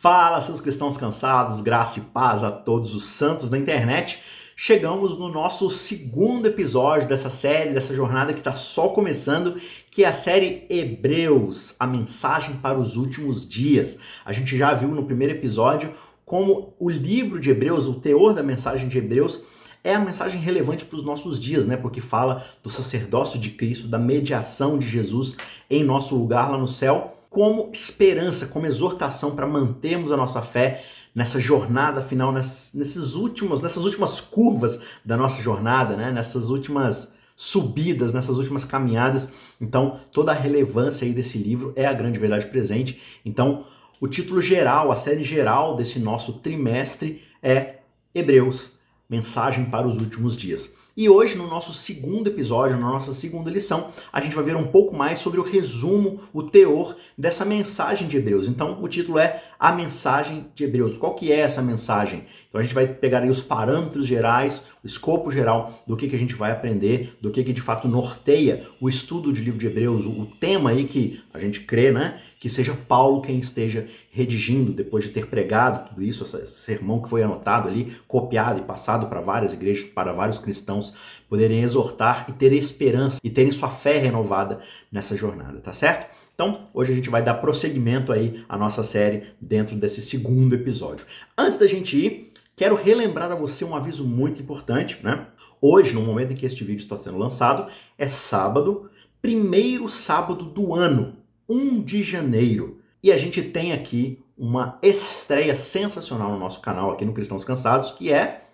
Fala, seus cristãos cansados, graça e paz a todos os santos da internet. Chegamos no nosso segundo episódio dessa série, dessa jornada que está só começando, que é a série Hebreus, a mensagem para os últimos dias. A gente já viu no primeiro episódio como o livro de Hebreus, o teor da mensagem de Hebreus, é a mensagem relevante para os nossos dias, né? Porque fala do sacerdócio de Cristo, da mediação de Jesus em nosso lugar lá no céu como esperança, como exortação para mantermos a nossa fé nessa jornada final, nesses últimos, nessas últimas curvas da nossa jornada, né? nessas últimas subidas, nessas últimas caminhadas. Então, toda a relevância aí desse livro é a grande verdade presente. Então, o título geral, a série geral desse nosso trimestre é Hebreus, mensagem para os últimos dias. E hoje, no nosso segundo episódio, na nossa segunda lição, a gente vai ver um pouco mais sobre o resumo, o teor dessa mensagem de Hebreus. Então, o título é A Mensagem de Hebreus. Qual que é essa mensagem? Então, a gente vai pegar aí os parâmetros gerais, o escopo geral do que, que a gente vai aprender, do que, que de fato norteia o estudo de livro de Hebreus, o tema aí que a gente crê, né? Que seja Paulo quem esteja redigindo, depois de ter pregado tudo isso, esse sermão que foi anotado ali, copiado e passado para várias igrejas, para vários cristãos poderem exortar e ter esperança e terem sua fé renovada nessa jornada, tá certo? Então, hoje a gente vai dar prosseguimento aí à nossa série dentro desse segundo episódio. Antes da gente ir, quero relembrar a você um aviso muito importante, né? Hoje, no momento em que este vídeo está sendo lançado, é sábado, primeiro sábado do ano. 1 de janeiro. E a gente tem aqui uma estreia sensacional no nosso canal, aqui no Cristãos Cansados, que é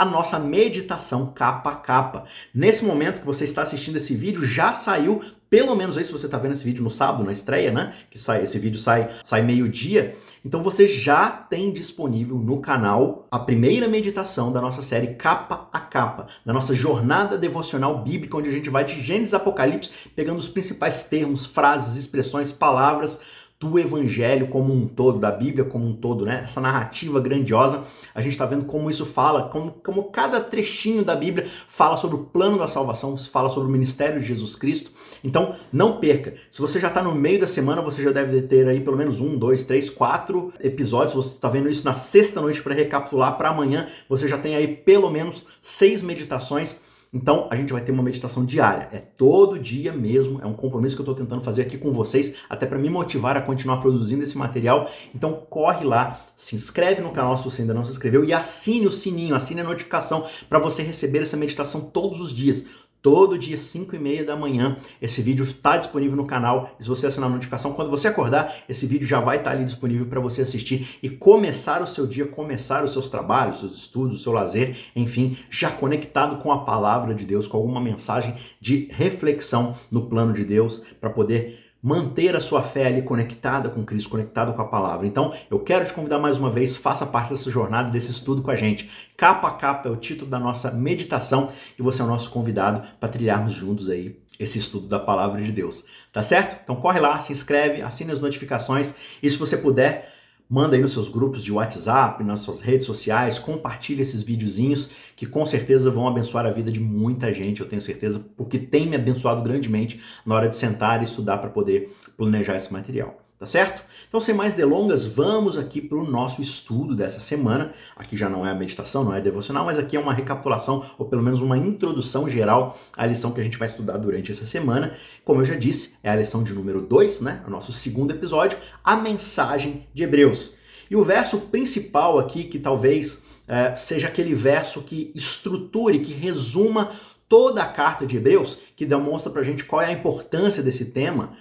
a nossa meditação capa a capa. Nesse momento que você está assistindo esse vídeo, já saiu, pelo menos aí se você está vendo esse vídeo no sábado, na estreia, né? Que sai, esse vídeo sai, sai meio-dia. Então você já tem disponível no canal a primeira meditação da nossa série Capa a Capa, da nossa jornada devocional bíblica, onde a gente vai de Gênesis Apocalipse, pegando os principais termos, frases, expressões, palavras do Evangelho como um todo, da Bíblia como um todo, né? Essa narrativa grandiosa, a gente está vendo como isso fala, como, como cada trechinho da Bíblia fala sobre o plano da salvação, fala sobre o ministério de Jesus Cristo. Então, não perca. Se você já está no meio da semana, você já deve ter aí pelo menos um, dois, três, quatro episódios. Você está vendo isso na sexta noite para recapitular para amanhã. Você já tem aí pelo menos seis meditações então, a gente vai ter uma meditação diária. É todo dia mesmo. É um compromisso que eu estou tentando fazer aqui com vocês, até para me motivar a continuar produzindo esse material. Então, corre lá, se inscreve no canal se você ainda não se inscreveu e assine o sininho, assine a notificação para você receber essa meditação todos os dias. Todo dia, 5 e meia da manhã, esse vídeo está disponível no canal. E se você assinar a notificação, quando você acordar, esse vídeo já vai estar ali disponível para você assistir e começar o seu dia, começar os seus trabalhos, seus estudos, o seu lazer, enfim, já conectado com a palavra de Deus, com alguma mensagem de reflexão no plano de Deus, para poder manter a sua fé ali conectada com Cristo, conectada com a palavra. Então, eu quero te convidar mais uma vez, faça parte dessa jornada, desse estudo com a gente. Capa a capa é o título da nossa meditação e você é o nosso convidado para trilharmos juntos aí esse estudo da palavra de Deus. Tá certo? Então corre lá, se inscreve, assine as notificações e se você puder, Manda aí nos seus grupos de WhatsApp, nas suas redes sociais, compartilhe esses videozinhos que com certeza vão abençoar a vida de muita gente, eu tenho certeza, porque tem me abençoado grandemente na hora de sentar e estudar para poder planejar esse material tá certo? Então, sem mais delongas, vamos aqui para o nosso estudo dessa semana. Aqui já não é a meditação, não é devocional, mas aqui é uma recapitulação, ou pelo menos uma introdução geral à lição que a gente vai estudar durante essa semana. Como eu já disse, é a lição de número 2, né? O nosso segundo episódio, a mensagem de Hebreus. E o verso principal aqui, que talvez é, seja aquele verso que estruture, que resuma toda a carta de Hebreus, que demonstra para a gente qual é a importância desse tema,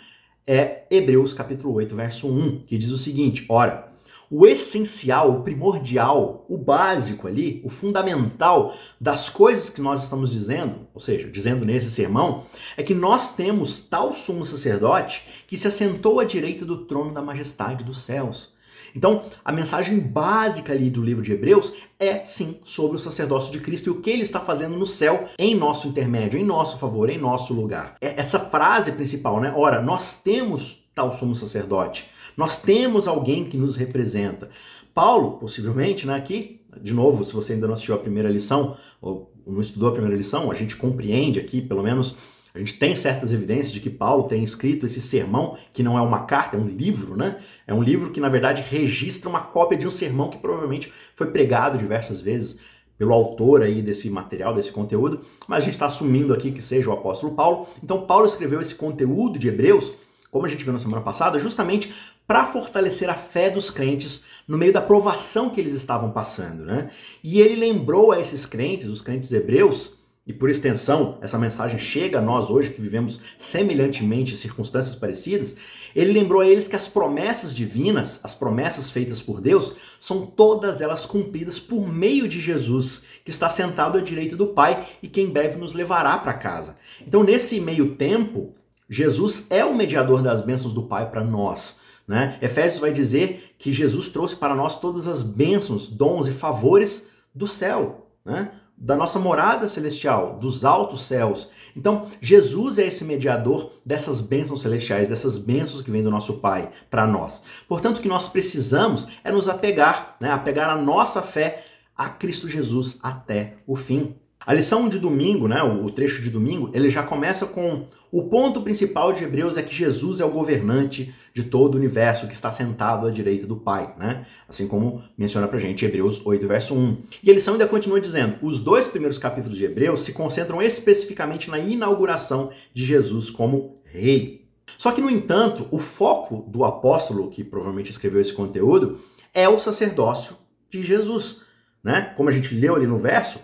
é Hebreus capítulo 8, verso 1, que diz o seguinte: Ora, o essencial, o primordial, o básico ali, o fundamental das coisas que nós estamos dizendo, ou seja, dizendo nesse sermão, é que nós temos tal sumo sacerdote que se assentou à direita do trono da majestade dos céus então, a mensagem básica ali do livro de Hebreus é sim sobre o sacerdócio de Cristo e o que ele está fazendo no céu em nosso intermédio, em nosso favor, em nosso lugar. É essa frase principal, né? Ora, nós temos tal sumo sacerdote. Nós temos alguém que nos representa. Paulo, possivelmente, né, aqui, de novo, se você ainda não assistiu a primeira lição, ou não estudou a primeira lição, a gente compreende aqui, pelo menos, a gente tem certas evidências de que Paulo tem escrito esse sermão, que não é uma carta, é um livro, né? É um livro que, na verdade, registra uma cópia de um sermão que provavelmente foi pregado diversas vezes pelo autor aí desse material, desse conteúdo, mas a gente está assumindo aqui que seja o apóstolo Paulo. Então, Paulo escreveu esse conteúdo de Hebreus, como a gente viu na semana passada, justamente para fortalecer a fé dos crentes no meio da provação que eles estavam passando, né? E ele lembrou a esses crentes, os crentes hebreus, e por extensão, essa mensagem chega a nós hoje que vivemos semelhantemente circunstâncias parecidas. Ele lembrou a eles que as promessas divinas, as promessas feitas por Deus, são todas elas cumpridas por meio de Jesus, que está sentado à direita do Pai e que em breve nos levará para casa. Então, nesse meio tempo, Jesus é o mediador das bênçãos do Pai para nós. Né? Efésios vai dizer que Jesus trouxe para nós todas as bênçãos, dons e favores do céu. Né? Da nossa morada celestial, dos altos céus. Então, Jesus é esse mediador dessas bênçãos celestiais, dessas bênçãos que vêm do nosso Pai para nós. Portanto, o que nós precisamos é nos apegar, né, apegar a nossa fé a Cristo Jesus até o fim. A lição de domingo, né, o trecho de domingo, ele já começa com o ponto principal de Hebreus é que Jesus é o governante de todo o universo que está sentado à direita do Pai, né? Assim como menciona pra gente Hebreus 8, verso 1. E a lição ainda continua dizendo: os dois primeiros capítulos de Hebreus se concentram especificamente na inauguração de Jesus como rei. Só que, no entanto, o foco do apóstolo que provavelmente escreveu esse conteúdo é o sacerdócio de Jesus. Né? Como a gente leu ali no verso,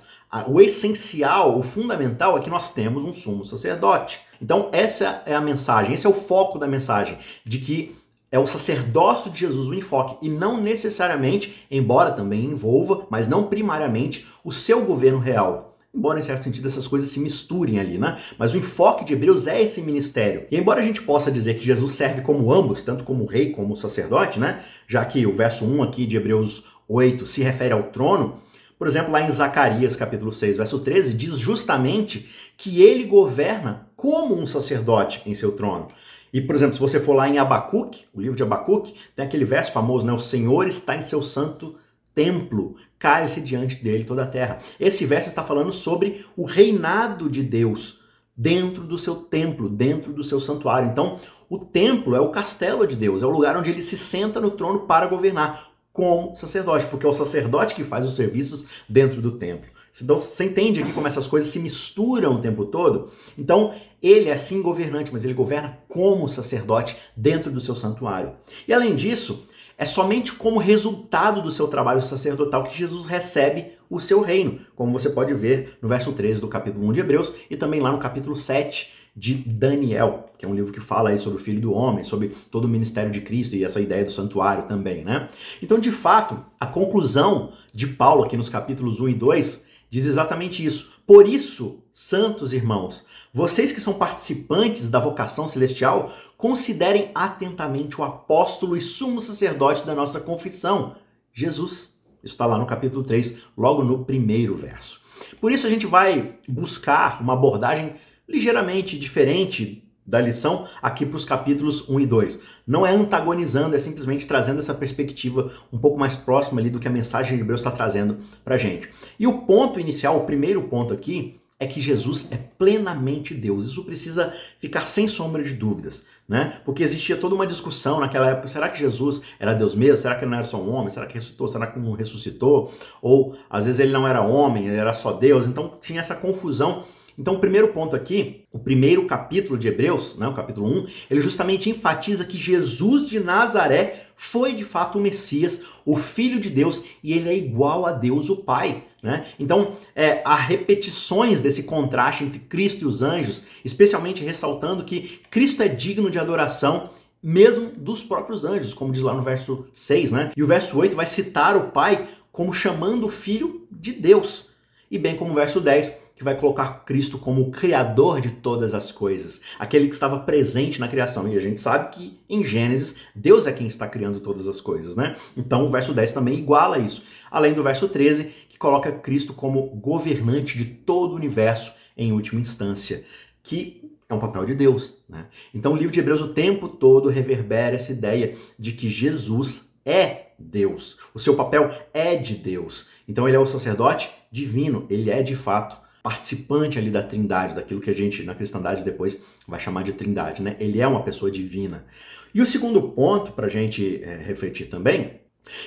o essencial, o fundamental é que nós temos um sumo sacerdote. Então, essa é a mensagem, esse é o foco da mensagem, de que é o sacerdócio de Jesus o enfoque, e não necessariamente, embora também envolva, mas não primariamente, o seu governo real. Embora, em certo sentido, essas coisas se misturem ali, né? Mas o enfoque de Hebreus é esse ministério. E embora a gente possa dizer que Jesus serve como ambos, tanto como rei como sacerdote, né? Já que o verso 1 aqui de Hebreus 8 se refere ao trono, por exemplo, lá em Zacarias, capítulo 6, verso 13, diz justamente que ele governa como um sacerdote em seu trono. E, por exemplo, se você for lá em Abacuque, o livro de Abacuque, tem aquele verso famoso, né? O Senhor está em seu santo templo, cai-se diante dele toda a terra. Esse verso está falando sobre o reinado de Deus dentro do seu templo, dentro do seu santuário. Então, o templo é o castelo de Deus, é o lugar onde ele se senta no trono para governar como sacerdote, porque é o sacerdote que faz os serviços dentro do templo. Então você entende aqui como essas coisas se misturam o tempo todo? Então, ele é sim governante, mas ele governa como sacerdote dentro do seu santuário. E além disso, é somente como resultado do seu trabalho sacerdotal que Jesus recebe o seu reino, como você pode ver no verso 13 do capítulo 1 de Hebreus e também lá no capítulo 7 de Daniel, que é um livro que fala aí sobre o Filho do Homem, sobre todo o ministério de Cristo e essa ideia do santuário também, né? Então, de fato, a conclusão de Paulo aqui nos capítulos 1 e 2 diz exatamente isso. Por isso, santos irmãos, vocês que são participantes da vocação celestial, considerem atentamente o apóstolo e sumo sacerdote da nossa confissão, Jesus. Isso está lá no capítulo 3, logo no primeiro verso. Por isso a gente vai buscar uma abordagem ligeiramente diferente da lição aqui para os capítulos 1 e 2. Não é antagonizando, é simplesmente trazendo essa perspectiva um pouco mais próxima ali do que a mensagem de Hebreus está trazendo para gente. E o ponto inicial, o primeiro ponto aqui, é que Jesus é plenamente Deus. Isso precisa ficar sem sombra de dúvidas, né? Porque existia toda uma discussão naquela época: será que Jesus era Deus mesmo? Será que ele não era só um homem? Será que ressuscitou? Será que não ressuscitou? Ou às vezes ele não era homem, ele era só Deus. Então tinha essa confusão então, o primeiro ponto aqui, o primeiro capítulo de Hebreus, né, o capítulo 1, ele justamente enfatiza que Jesus de Nazaré foi de fato o Messias, o Filho de Deus, e ele é igual a Deus o Pai. Né? Então, é, há repetições desse contraste entre Cristo e os anjos, especialmente ressaltando que Cristo é digno de adoração mesmo dos próprios anjos, como diz lá no verso 6, né? E o verso 8 vai citar o Pai como chamando o Filho de Deus. E bem como o verso 10, que vai colocar Cristo como o criador de todas as coisas, aquele que estava presente na criação. E a gente sabe que em Gênesis, Deus é quem está criando todas as coisas, né? Então o verso 10 também iguala isso. Além do verso 13, que coloca Cristo como governante de todo o universo em última instância, que é um papel de Deus, né? Então o livro de Hebreus o tempo todo reverbera essa ideia de que Jesus é Deus. O seu papel é de Deus. Então ele é o sacerdote divino, ele é de fato participante ali da trindade, daquilo que a gente na cristandade depois vai chamar de trindade, né? Ele é uma pessoa divina. E o segundo ponto para a gente é, refletir também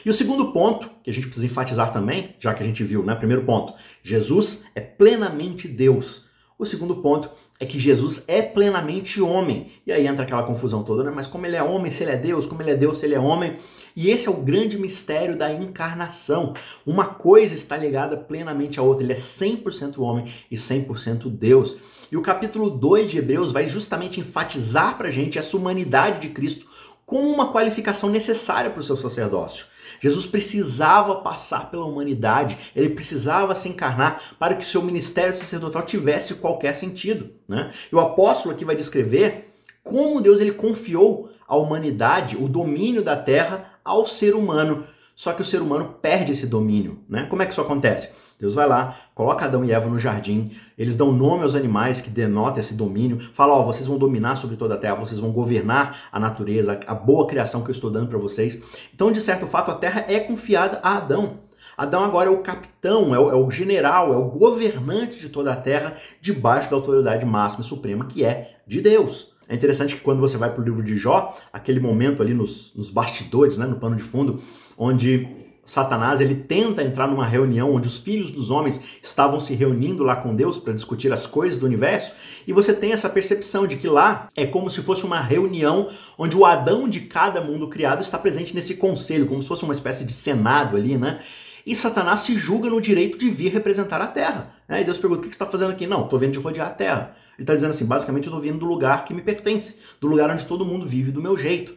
e o segundo ponto, que a gente precisa enfatizar também, já que a gente viu, né? Primeiro ponto, Jesus é plenamente Deus. O segundo ponto é que Jesus é plenamente homem. E aí entra aquela confusão toda, né? Mas como ele é homem, se ele é Deus, como ele é Deus, se ele é homem. E esse é o grande mistério da encarnação. Uma coisa está ligada plenamente à outra. Ele é 100% homem e 100% Deus. E o capítulo 2 de Hebreus vai justamente enfatizar para gente essa humanidade de Cristo como uma qualificação necessária para o seu sacerdócio. Jesus precisava passar pela humanidade, ele precisava se encarnar para que seu ministério sacerdotal tivesse qualquer sentido. Né? E o apóstolo aqui vai descrever como Deus ele confiou à humanidade o domínio da terra ao ser humano. Só que o ser humano perde esse domínio. Né? Como é que isso acontece? Deus vai lá, coloca Adão e Eva no jardim, eles dão nome aos animais que denotam esse domínio, fala, ó, vocês vão dominar sobre toda a terra, vocês vão governar a natureza, a boa criação que eu estou dando para vocês. Então, de certo fato, a terra é confiada a Adão. Adão agora é o capitão, é o, é o, general, é o governante de toda a terra, debaixo da autoridade máxima e suprema que é de Deus. É interessante que quando você vai para o livro de Jó, aquele momento ali nos, nos bastidores, né, no pano de fundo, onde Satanás ele tenta entrar numa reunião onde os filhos dos homens estavam se reunindo lá com Deus para discutir as coisas do universo, e você tem essa percepção de que lá é como se fosse uma reunião onde o Adão de cada mundo criado está presente nesse conselho, como se fosse uma espécie de senado ali, né? E Satanás se julga no direito de vir representar a Terra. Né? E Deus pergunta: o que você está fazendo aqui? Não, estou vendo de rodear a Terra. Ele está dizendo assim: basicamente, eu estou vindo do lugar que me pertence, do lugar onde todo mundo vive do meu jeito.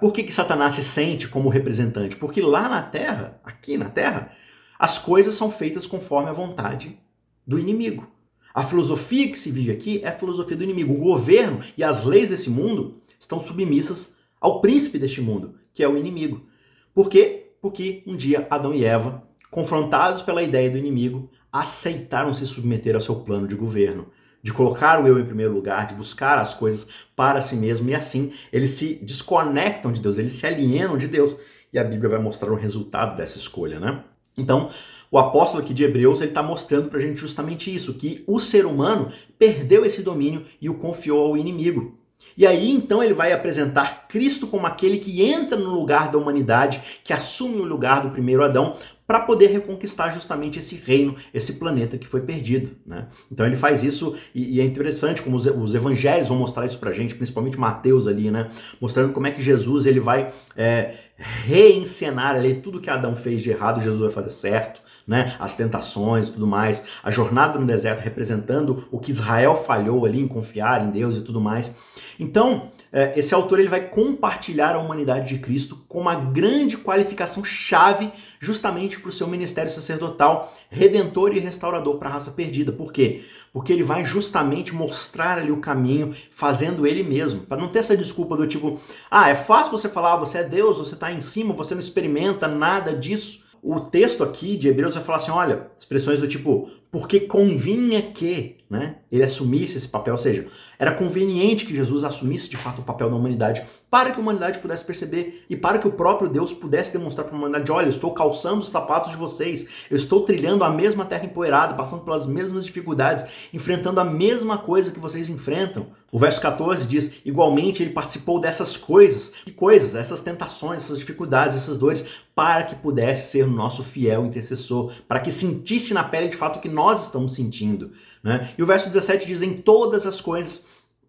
Por que, que Satanás se sente como representante? Porque lá na Terra, aqui na Terra, as coisas são feitas conforme a vontade do inimigo. A filosofia que se vive aqui é a filosofia do inimigo. O governo e as leis desse mundo estão submissas ao príncipe deste mundo, que é o inimigo. Por quê? Porque um dia Adão e Eva, confrontados pela ideia do inimigo, aceitaram se submeter ao seu plano de governo de colocar o eu em primeiro lugar, de buscar as coisas para si mesmo, e assim eles se desconectam de Deus, eles se alienam de Deus. E a Bíblia vai mostrar o resultado dessa escolha, né? Então, o apóstolo aqui de Hebreus ele está mostrando para a gente justamente isso, que o ser humano perdeu esse domínio e o confiou ao inimigo. E aí então ele vai apresentar Cristo como aquele que entra no lugar da humanidade, que assume o lugar do primeiro Adão, para poder reconquistar justamente esse reino, esse planeta que foi perdido. Né? Então ele faz isso e, e é interessante como os, os, evangelhos vão mostrar isso para gente, principalmente Mateus ali, né? mostrando como é que Jesus ele vai é, reencenar ali tudo que Adão fez de errado, Jesus vai fazer certo. Né, as tentações e tudo mais, a jornada no deserto representando o que Israel falhou ali em confiar em Deus e tudo mais. Então, esse autor ele vai compartilhar a humanidade de Cristo com uma grande qualificação chave justamente para o seu ministério sacerdotal redentor e restaurador para a raça perdida. Por quê? Porque ele vai justamente mostrar ali o caminho, fazendo ele mesmo, para não ter essa desculpa do tipo, ah, é fácil você falar, você é Deus, você está em cima, você não experimenta nada disso. O texto aqui de Hebreus vai falar assim, olha, expressões do tipo, porque convinha que né, ele assumisse esse papel, ou seja, era conveniente que Jesus assumisse de fato o papel da humanidade para que a humanidade pudesse perceber e para que o próprio Deus pudesse demonstrar para a humanidade: olha, eu estou calçando os sapatos de vocês, eu estou trilhando a mesma terra empoeirada, passando pelas mesmas dificuldades, enfrentando a mesma coisa que vocês enfrentam. O verso 14 diz: igualmente ele participou dessas coisas, que coisas, essas tentações, essas dificuldades, essas dores, para que pudesse ser nosso fiel intercessor, para que sentisse na pele de fato o que nós estamos sentindo. Né? E o verso 17 diz: em todas as coisas,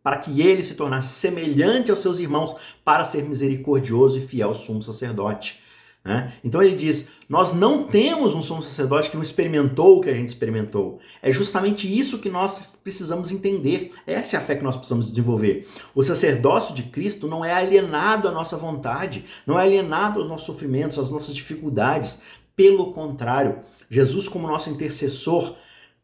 para que ele se tornasse semelhante aos seus irmãos, para ser misericordioso e fiel sumo sacerdote. Né? Então ele diz: Nós não temos um sumo sacerdote que não experimentou o que a gente experimentou. É justamente isso que nós precisamos entender. Essa é a fé que nós precisamos desenvolver. O sacerdócio de Cristo não é alienado à nossa vontade, não é alienado aos nossos sofrimentos, às nossas dificuldades. Pelo contrário, Jesus, como nosso intercessor,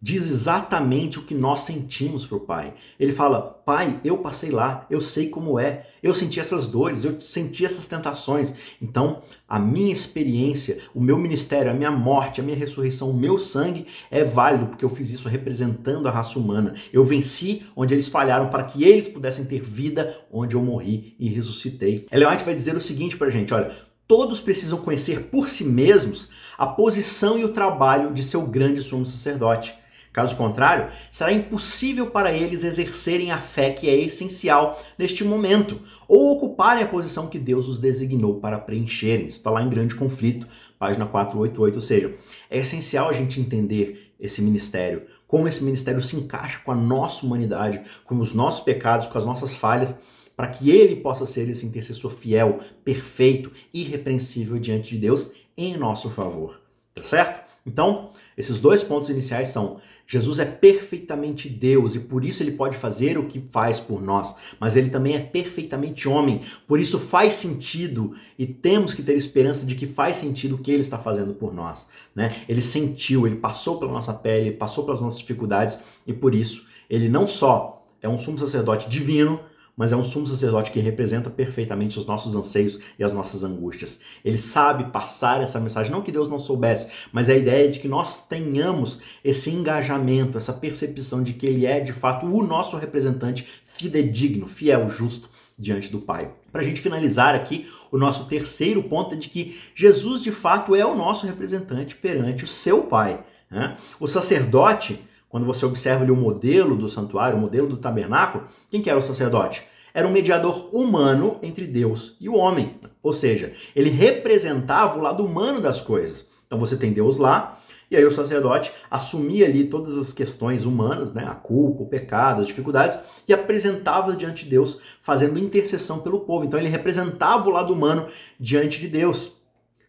diz exatamente o que nós sentimos para o Pai. Ele fala: Pai, eu passei lá, eu sei como é, eu senti essas dores, eu senti essas tentações. Então, a minha experiência, o meu ministério, a minha morte, a minha ressurreição, o meu sangue é válido, porque eu fiz isso representando a raça humana. Eu venci onde eles falharam para que eles pudessem ter vida onde eu morri e ressuscitei. Ellen White vai dizer o seguinte para a gente: olha, todos precisam conhecer por si mesmos a posição e o trabalho de seu grande sumo sacerdote. Caso contrário, será impossível para eles exercerem a fé que é essencial neste momento, ou ocuparem a posição que Deus os designou para preencherem. Isso está lá em grande conflito, página 488. Ou seja, é essencial a gente entender esse ministério, como esse ministério se encaixa com a nossa humanidade, com os nossos pecados, com as nossas falhas, para que ele possa ser esse intercessor fiel, perfeito, irrepreensível diante de Deus em nosso favor. Tá certo? Então, esses dois pontos iniciais são Jesus é perfeitamente Deus e por isso ele pode fazer o que faz por nós, mas ele também é perfeitamente homem, por isso faz sentido e temos que ter esperança de que faz sentido o que ele está fazendo por nós. Né? Ele sentiu, ele passou pela nossa pele, passou pelas nossas dificuldades e por isso ele não só é um sumo sacerdote divino, mas é um sumo sacerdote que representa perfeitamente os nossos anseios e as nossas angústias. Ele sabe passar essa mensagem, não que Deus não soubesse, mas a ideia de que nós tenhamos esse engajamento, essa percepção de que ele é de fato o nosso representante fidedigno, fiel, justo diante do Pai. Para a gente finalizar aqui, o nosso terceiro ponto é de que Jesus de fato é o nosso representante perante o seu Pai. Né? O sacerdote quando você observa ali o modelo do santuário, o modelo do tabernáculo, quem que era o sacerdote? Era um mediador humano entre Deus e o homem. Ou seja, ele representava o lado humano das coisas. Então você tem Deus lá, e aí o sacerdote assumia ali todas as questões humanas, né, a culpa, o pecado, as dificuldades, e apresentava diante de Deus, fazendo intercessão pelo povo. Então ele representava o lado humano diante de Deus.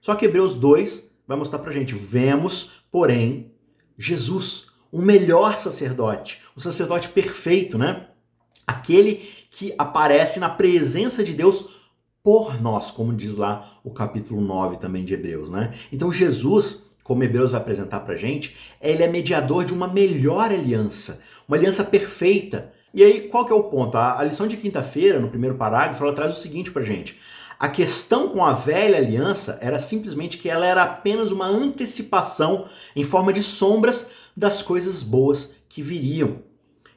Só que Hebreus 2 vai mostrar pra gente, vemos, porém, Jesus, o melhor sacerdote, o sacerdote perfeito, né? Aquele que aparece na presença de Deus por nós, como diz lá o capítulo 9 também de Hebreus, né? Então Jesus, como Hebreus vai apresentar pra gente, ele é mediador de uma melhor aliança, uma aliança perfeita. E aí, qual que é o ponto? A, a lição de quinta-feira, no primeiro parágrafo, ela traz o seguinte pra gente. A questão com a velha aliança era simplesmente que ela era apenas uma antecipação em forma de sombras das coisas boas que viriam.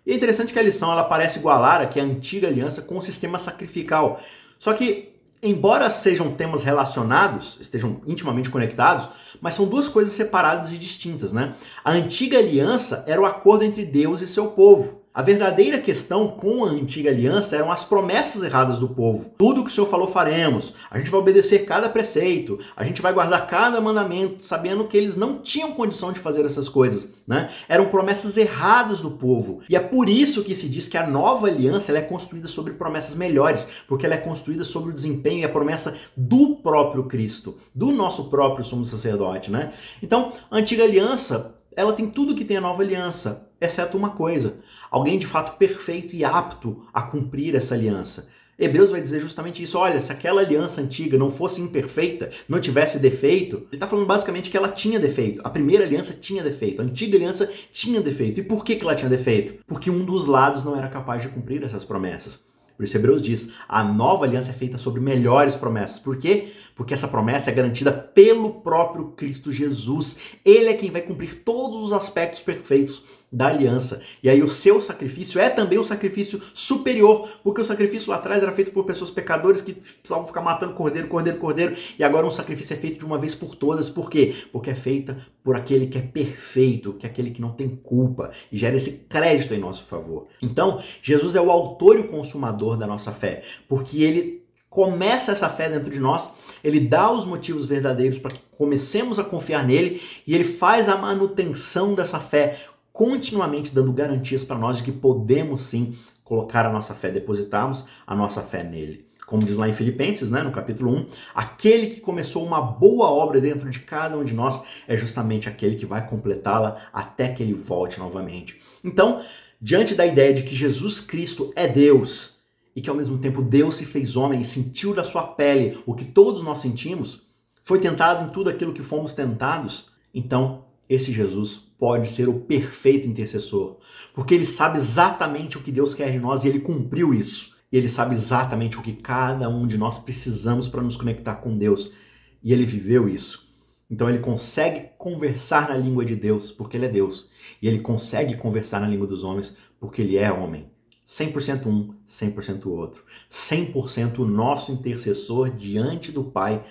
E é interessante que a lição ela parece igualar aqui a antiga aliança com o sistema sacrificial. Só que, embora sejam temas relacionados, estejam intimamente conectados, mas são duas coisas separadas e distintas, né? A antiga aliança era o acordo entre Deus e seu povo. A verdadeira questão com a antiga aliança eram as promessas erradas do povo. Tudo que o Senhor falou faremos. A gente vai obedecer cada preceito. A gente vai guardar cada mandamento, sabendo que eles não tinham condição de fazer essas coisas. Né? Eram promessas erradas do povo. E é por isso que se diz que a nova aliança é construída sobre promessas melhores, porque ela é construída sobre o desempenho e a promessa do próprio Cristo, do nosso próprio sumo sacerdote. Né? Então, a antiga aliança ela tem tudo que tem a nova aliança, exceto uma coisa: alguém de fato perfeito e apto a cumprir essa aliança. Hebreus vai dizer justamente isso. Olha, se aquela aliança antiga não fosse imperfeita, não tivesse defeito, ele está falando basicamente que ela tinha defeito. A primeira aliança tinha defeito, a antiga aliança tinha defeito. E por que, que ela tinha defeito? Porque um dos lados não era capaz de cumprir essas promessas. Por isso Hebreus diz, a nova aliança é feita sobre melhores promessas. Por quê? Porque essa promessa é garantida pelo próprio Cristo Jesus. Ele é quem vai cumprir todos os aspectos perfeitos da aliança. E aí o seu sacrifício é também o sacrifício superior, porque o sacrifício lá atrás era feito por pessoas pecadores que precisavam ficar matando cordeiro, cordeiro, cordeiro, e agora um sacrifício é feito de uma vez por todas. Por quê? Porque é feita por aquele que é perfeito, que é aquele que não tem culpa e gera esse crédito em nosso favor. Então, Jesus é o autor e o consumador da nossa fé, porque ele começa essa fé dentro de nós, ele dá os motivos verdadeiros para que comecemos a confiar nele e ele faz a manutenção dessa fé continuamente dando garantias para nós de que podemos sim colocar a nossa fé, depositarmos a nossa fé nele. Como diz lá em Filipenses, né, no capítulo 1, aquele que começou uma boa obra dentro de cada um de nós é justamente aquele que vai completá-la até que ele volte novamente. Então, diante da ideia de que Jesus Cristo é Deus e que ao mesmo tempo Deus se fez homem e sentiu da sua pele o que todos nós sentimos, foi tentado em tudo aquilo que fomos tentados, então esse Jesus pode ser o perfeito intercessor, porque ele sabe exatamente o que Deus quer de nós e ele cumpriu isso. E ele sabe exatamente o que cada um de nós precisamos para nos conectar com Deus. E ele viveu isso. Então ele consegue conversar na língua de Deus, porque ele é Deus. E ele consegue conversar na língua dos homens, porque ele é homem. 100% um, 100% outro. 100% o nosso intercessor diante do Pai,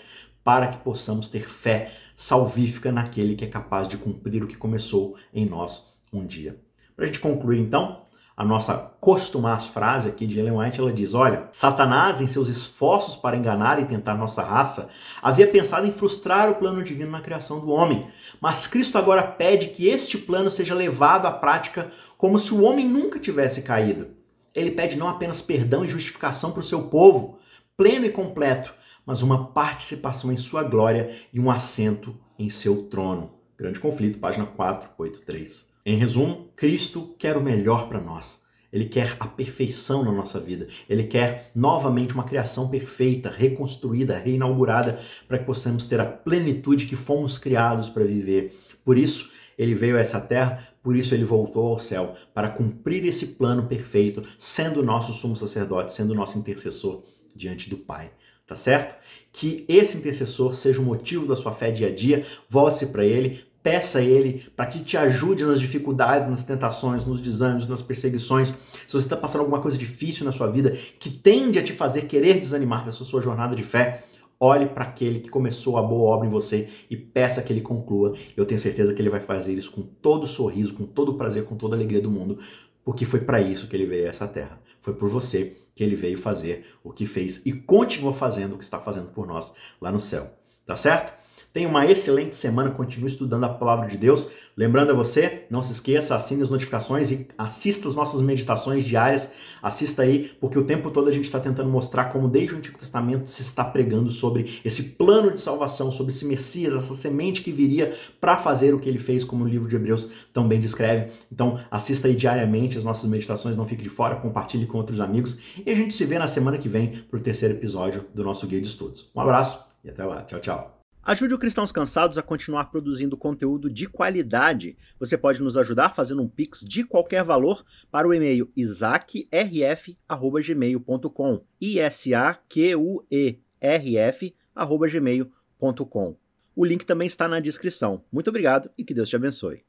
para que possamos ter fé salvífica naquele que é capaz de cumprir o que começou em nós, um dia. Para a gente concluir então, a nossa costumaz frase aqui de Ellen White, ela diz: Olha, Satanás, em seus esforços para enganar e tentar nossa raça, havia pensado em frustrar o plano divino na criação do homem. Mas Cristo agora pede que este plano seja levado à prática como se o homem nunca tivesse caído. Ele pede não apenas perdão e justificação para o seu povo, pleno e completo, mas uma participação em sua glória e um assento em seu trono. Grande conflito, página 483. Em resumo, Cristo quer o melhor para nós. Ele quer a perfeição na nossa vida. Ele quer novamente uma criação perfeita, reconstruída, reinaugurada, para que possamos ter a plenitude que fomos criados para viver. Por isso, ele veio a essa terra, por isso ele voltou ao céu, para cumprir esse plano perfeito, sendo nosso sumo sacerdote, sendo nosso intercessor diante do Pai. Tá certo? Que esse intercessor seja o motivo da sua fé dia a dia. Volte-se para ele, Peça a Ele para que te ajude nas dificuldades, nas tentações, nos desânimos, nas perseguições. Se você está passando alguma coisa difícil na sua vida que tende a te fazer querer desanimar dessa sua jornada de fé, olhe para aquele que começou a boa obra em você e peça que ele conclua. Eu tenho certeza que ele vai fazer isso com todo sorriso, com todo prazer, com toda alegria do mundo, porque foi para isso que ele veio a essa terra. Foi por você que ele veio fazer o que fez e continua fazendo o que está fazendo por nós lá no céu. Tá certo? Tenha uma excelente semana, continue estudando a palavra de Deus. Lembrando a você, não se esqueça, assine as notificações e assista as nossas meditações diárias. Assista aí, porque o tempo todo a gente está tentando mostrar como desde o Antigo Testamento se está pregando sobre esse plano de salvação, sobre esse Messias, essa semente que viria para fazer o que ele fez, como o livro de Hebreus também descreve. Então, assista aí diariamente as nossas meditações, não fique de fora, compartilhe com outros amigos. E a gente se vê na semana que vem para o terceiro episódio do nosso Guia de Estudos. Um abraço e até lá. Tchau, tchau. Ajude o Cristãos Cansados a continuar produzindo conteúdo de qualidade. Você pode nos ajudar fazendo um pix de qualquer valor para o e-mail isaacrf@gmail.com. I S A Q U E R. O link também está na descrição. Muito obrigado e que Deus te abençoe.